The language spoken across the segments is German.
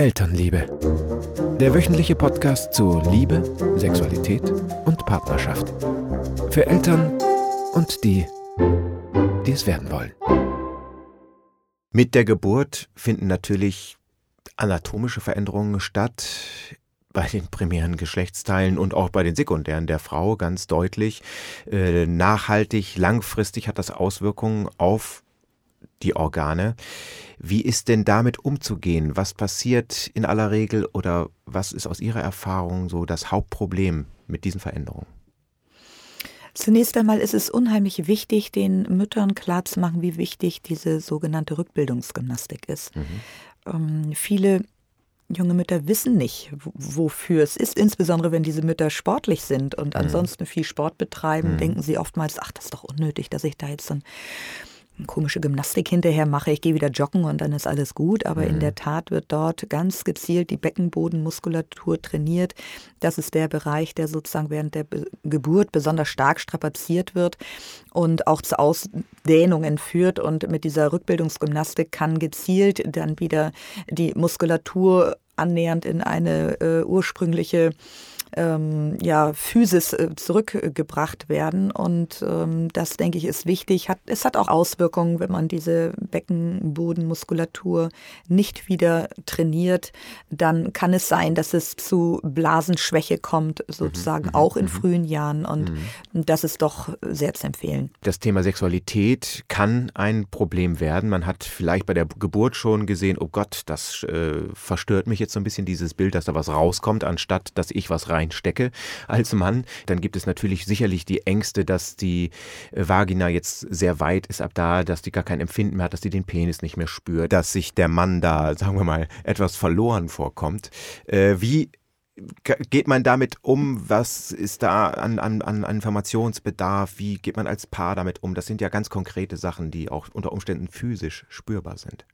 Elternliebe. Der wöchentliche Podcast zu Liebe, Sexualität und Partnerschaft. Für Eltern und die, die es werden wollen. Mit der Geburt finden natürlich anatomische Veränderungen statt bei den primären Geschlechtsteilen und auch bei den sekundären der Frau ganz deutlich. Äh, nachhaltig, langfristig hat das Auswirkungen auf die Organe. Wie ist denn damit umzugehen? Was passiert in aller Regel oder was ist aus Ihrer Erfahrung so das Hauptproblem mit diesen Veränderungen? Zunächst einmal ist es unheimlich wichtig, den Müttern klarzumachen, wie wichtig diese sogenannte Rückbildungsgymnastik ist. Mhm. Ähm, viele junge Mütter wissen nicht, wofür es ist. Insbesondere wenn diese Mütter sportlich sind und mhm. ansonsten viel Sport betreiben, mhm. denken sie oftmals, ach, das ist doch unnötig, dass ich da jetzt so ein komische Gymnastik hinterher mache, ich gehe wieder joggen und dann ist alles gut. Aber mhm. in der Tat wird dort ganz gezielt die Beckenbodenmuskulatur trainiert. Das ist der Bereich, der sozusagen während der Be Geburt besonders stark strapaziert wird und auch zu Ausdehnungen führt. Und mit dieser Rückbildungsgymnastik kann gezielt dann wieder die Muskulatur annähernd in eine äh, ursprüngliche ähm, ja, Physis äh, zurückgebracht werden. Und ähm, das, denke ich, ist wichtig. Hat, es hat auch Auswirkungen, wenn man diese Beckenbodenmuskulatur nicht wieder trainiert, dann kann es sein, dass es zu Blasenschwäche kommt, sozusagen mhm. auch in mhm. frühen Jahren. Und mhm. das ist doch sehr zu empfehlen. Das Thema Sexualität kann ein Problem werden. Man hat vielleicht bei der Geburt schon gesehen, oh Gott, das äh, verstört mich jetzt so ein bisschen dieses Bild, dass da was rauskommt, anstatt dass ich was rein reinstecke als Mann, dann gibt es natürlich sicherlich die Ängste, dass die Vagina jetzt sehr weit ist ab da, dass die gar kein Empfinden mehr hat, dass die den Penis nicht mehr spürt, dass sich der Mann da, sagen wir mal, etwas verloren vorkommt. Äh, wie geht man damit um? Was ist da an, an, an Informationsbedarf? Wie geht man als Paar damit um? Das sind ja ganz konkrete Sachen, die auch unter Umständen physisch spürbar sind.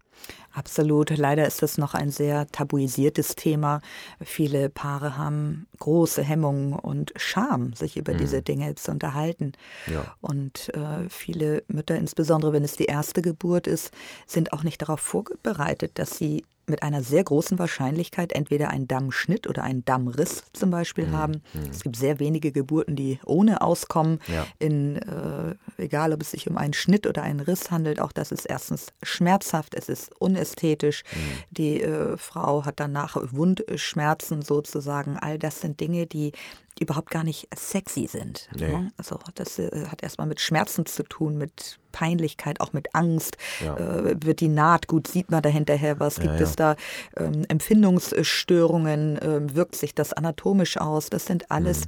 Absolut. Leider ist das noch ein sehr tabuisiertes Thema. Viele Paare haben große Hemmungen und Scham, sich über mhm. diese Dinge zu unterhalten. Ja. Und äh, viele Mütter, insbesondere wenn es die erste Geburt ist, sind auch nicht darauf vorbereitet, dass sie mit einer sehr großen Wahrscheinlichkeit entweder einen Dammschnitt oder einen Dammriss zum Beispiel mhm. haben. Mhm. Es gibt sehr wenige Geburten, die ohne auskommen. Ja. In, äh, egal, ob es sich um einen Schnitt oder einen Riss handelt, auch das ist erstens schmerzhaft, es ist unästhetisch. Mhm. Die äh, Frau hat danach Wundschmerzen sozusagen. All das sind Dinge, die überhaupt gar nicht sexy sind. Nee. Ne? Also das äh, hat erstmal mit Schmerzen zu tun, mit Peinlichkeit, auch mit Angst. Ja. Äh, wird die Naht gut, sieht man dahinterher was? Gibt ja, ja. es da ähm, Empfindungsstörungen? Äh, wirkt sich das anatomisch aus? Das sind alles mhm.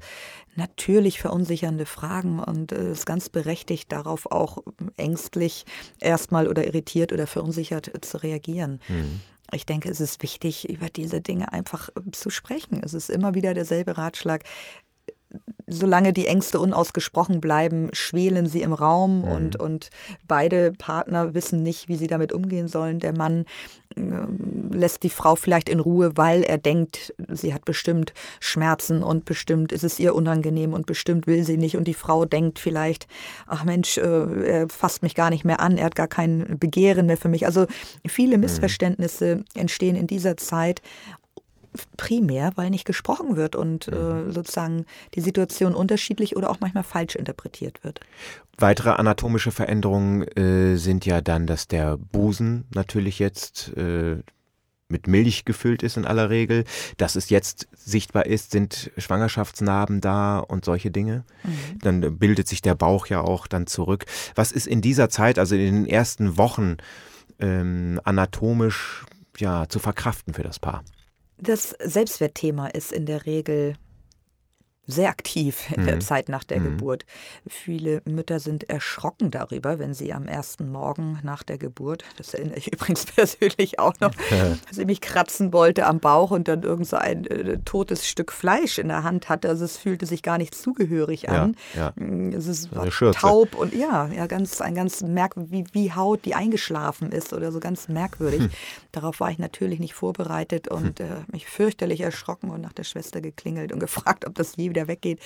natürlich verunsichernde Fragen und es äh, ist ganz berechtigt, darauf auch ängstlich erstmal oder irritiert oder verunsichert zu reagieren. Mhm. Ich denke, es ist wichtig, über diese Dinge einfach äh, zu sprechen. Es ist immer wieder derselbe Ratschlag solange die Ängste unausgesprochen bleiben, schwelen sie im Raum mhm. und, und beide Partner wissen nicht, wie sie damit umgehen sollen. Der Mann äh, lässt die Frau vielleicht in Ruhe, weil er denkt, sie hat bestimmt Schmerzen und bestimmt ist es ihr unangenehm und bestimmt will sie nicht. Und die Frau denkt vielleicht, ach Mensch, äh, er fasst mich gar nicht mehr an, er hat gar kein Begehren mehr für mich. Also viele mhm. Missverständnisse entstehen in dieser Zeit primär, weil nicht gesprochen wird und äh, mhm. sozusagen die Situation unterschiedlich oder auch manchmal falsch interpretiert wird. Weitere anatomische Veränderungen äh, sind ja dann, dass der Busen natürlich jetzt äh, mit Milch gefüllt ist in aller Regel. Dass es jetzt sichtbar ist, sind Schwangerschaftsnarben da und solche Dinge. Mhm. Dann bildet sich der Bauch ja auch dann zurück. Was ist in dieser Zeit, also in den ersten Wochen, ähm, anatomisch ja, zu verkraften für das Paar? Das Selbstwertthema ist in der Regel sehr aktiv in mhm. der Zeit nach der mhm. Geburt. Viele Mütter sind erschrocken darüber, wenn sie am ersten Morgen nach der Geburt, das erinnere ich übrigens persönlich auch noch, dass sie mich kratzen wollte am Bauch und dann irgend so ein äh, totes Stück Fleisch in der Hand hatte. Also es fühlte sich gar nicht zugehörig an. Ja, ja. Mm, es ist taub und ja, ja, ganz ein ganz merkwürdig, wie, wie Haut, die eingeschlafen ist oder so ganz merkwürdig. Hm. Darauf war ich natürlich nicht vorbereitet und hm. äh, mich fürchterlich erschrocken und nach der Schwester geklingelt und gefragt, ob das je wieder weggeht.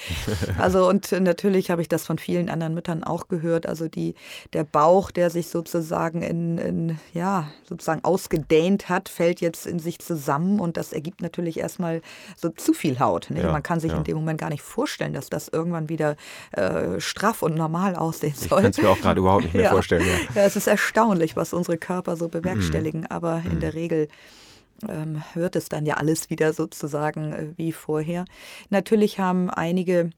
Also und natürlich habe ich das von vielen anderen Müttern auch gehört. Also die, der Bauch, der sich sozusagen in, in ja, sozusagen ausgedehnt hat, fällt jetzt in sich zusammen und das ergibt natürlich erstmal so zu viel Haut. Ne? Ja, Man kann sich ja. in dem Moment gar nicht vorstellen, dass das irgendwann wieder äh, straff und normal aussehen soll. Ich kann es mir auch gerade überhaupt nicht mehr ja. vorstellen. Ja. es ist erstaunlich, was unsere Körper so bewerkstelligen, mhm. aber in mhm. der Regel ähm, hört es dann ja alles wieder sozusagen äh, wie vorher. Natürlich haben einige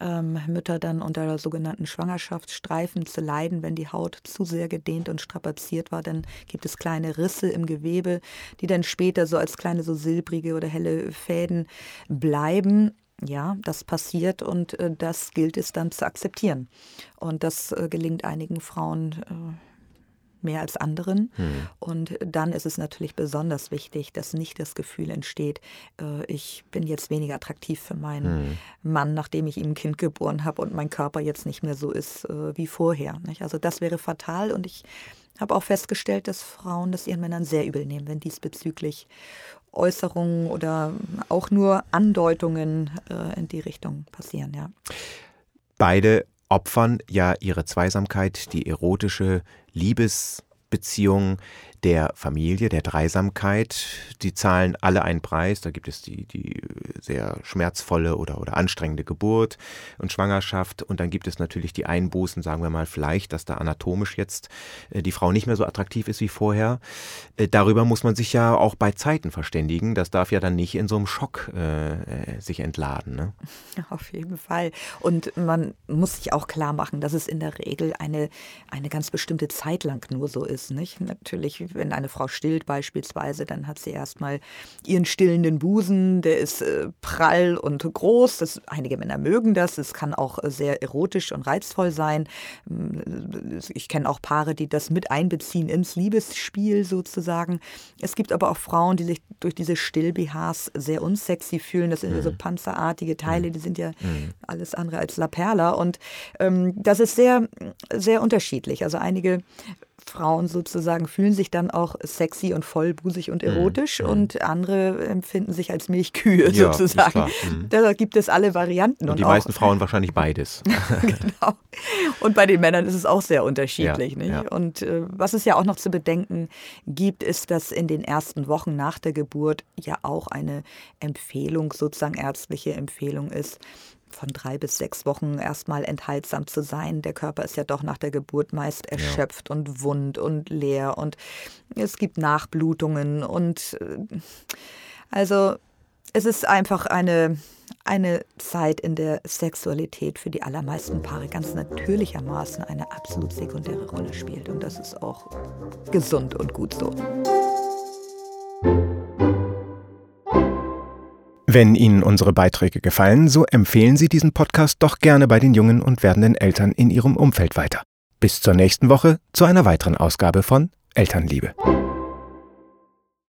ähm, Mütter dann unter sogenannten Schwangerschaftsstreifen zu leiden, wenn die Haut zu sehr gedehnt und strapaziert war. Dann gibt es kleine Risse im Gewebe, die dann später so als kleine so silbrige oder helle Fäden bleiben. Ja, das passiert und äh, das gilt es dann zu akzeptieren. Und das äh, gelingt einigen Frauen äh, mehr als anderen. Hm. Und dann ist es natürlich besonders wichtig, dass nicht das Gefühl entsteht, äh, ich bin jetzt weniger attraktiv für meinen hm. Mann, nachdem ich ihm ein Kind geboren habe und mein Körper jetzt nicht mehr so ist äh, wie vorher. Nicht? Also das wäre fatal und ich habe auch festgestellt, dass Frauen das ihren Männern sehr übel nehmen, wenn diesbezüglich Äußerungen oder auch nur Andeutungen äh, in die Richtung passieren. Ja. Beide opfern ja ihre Zweisamkeit, die erotische Liebesbeziehung der Familie, der Dreisamkeit. Die zahlen alle einen Preis. Da gibt es die, die sehr schmerzvolle oder, oder anstrengende Geburt und Schwangerschaft. Und dann gibt es natürlich die Einbußen, sagen wir mal vielleicht, dass da anatomisch jetzt äh, die Frau nicht mehr so attraktiv ist wie vorher. Äh, darüber muss man sich ja auch bei Zeiten verständigen. Das darf ja dann nicht in so einem Schock äh, äh sich entladen. Ne? Auf jeden Fall. Und man muss sich auch klar machen, dass es in der Regel eine, eine ganz bestimmte Zeit lang nur so ist. Nicht? Natürlich wenn eine Frau stillt beispielsweise, dann hat sie erstmal ihren stillenden Busen, der ist äh, prall und groß. Das, einige Männer mögen das. Es kann auch äh, sehr erotisch und reizvoll sein. Mm, ich kenne auch Paare, die das mit einbeziehen ins Liebesspiel sozusagen. Es gibt aber auch Frauen, die sich durch diese Still-BHs sehr unsexy fühlen. Das sind mhm. so panzerartige Teile, mhm. die sind ja mhm. alles andere als La Perla. Und ähm, das ist sehr, sehr unterschiedlich. Also einige Frauen sozusagen fühlen sich dann auch sexy und vollbusig und mhm. erotisch mhm. und andere empfinden sich als Milchkühe ja, sozusagen. Mhm. Da gibt es alle Varianten. Und, und die meisten Frauen wahrscheinlich beides. genau. Und bei den Männern ist es auch sehr unterschiedlich. Ja, ja. Und äh, was es ja auch noch zu bedenken gibt, ist, dass in den ersten Wochen nach der Geburt ja auch eine Empfehlung, sozusagen ärztliche Empfehlung ist, von drei bis sechs Wochen erstmal enthaltsam zu sein. Der Körper ist ja doch nach der Geburt meist erschöpft ja. und wund und leer und es gibt Nachblutungen und äh, also es ist einfach eine, eine Zeit, in der Sexualität für die allermeisten Paare ganz natürlichermaßen eine absolut sekundäre Rolle spielt und das ist auch gesund und gut so. Wenn Ihnen unsere Beiträge gefallen, so empfehlen Sie diesen Podcast doch gerne bei den jungen und werdenden Eltern in Ihrem Umfeld weiter. Bis zur nächsten Woche zu einer weiteren Ausgabe von Elternliebe.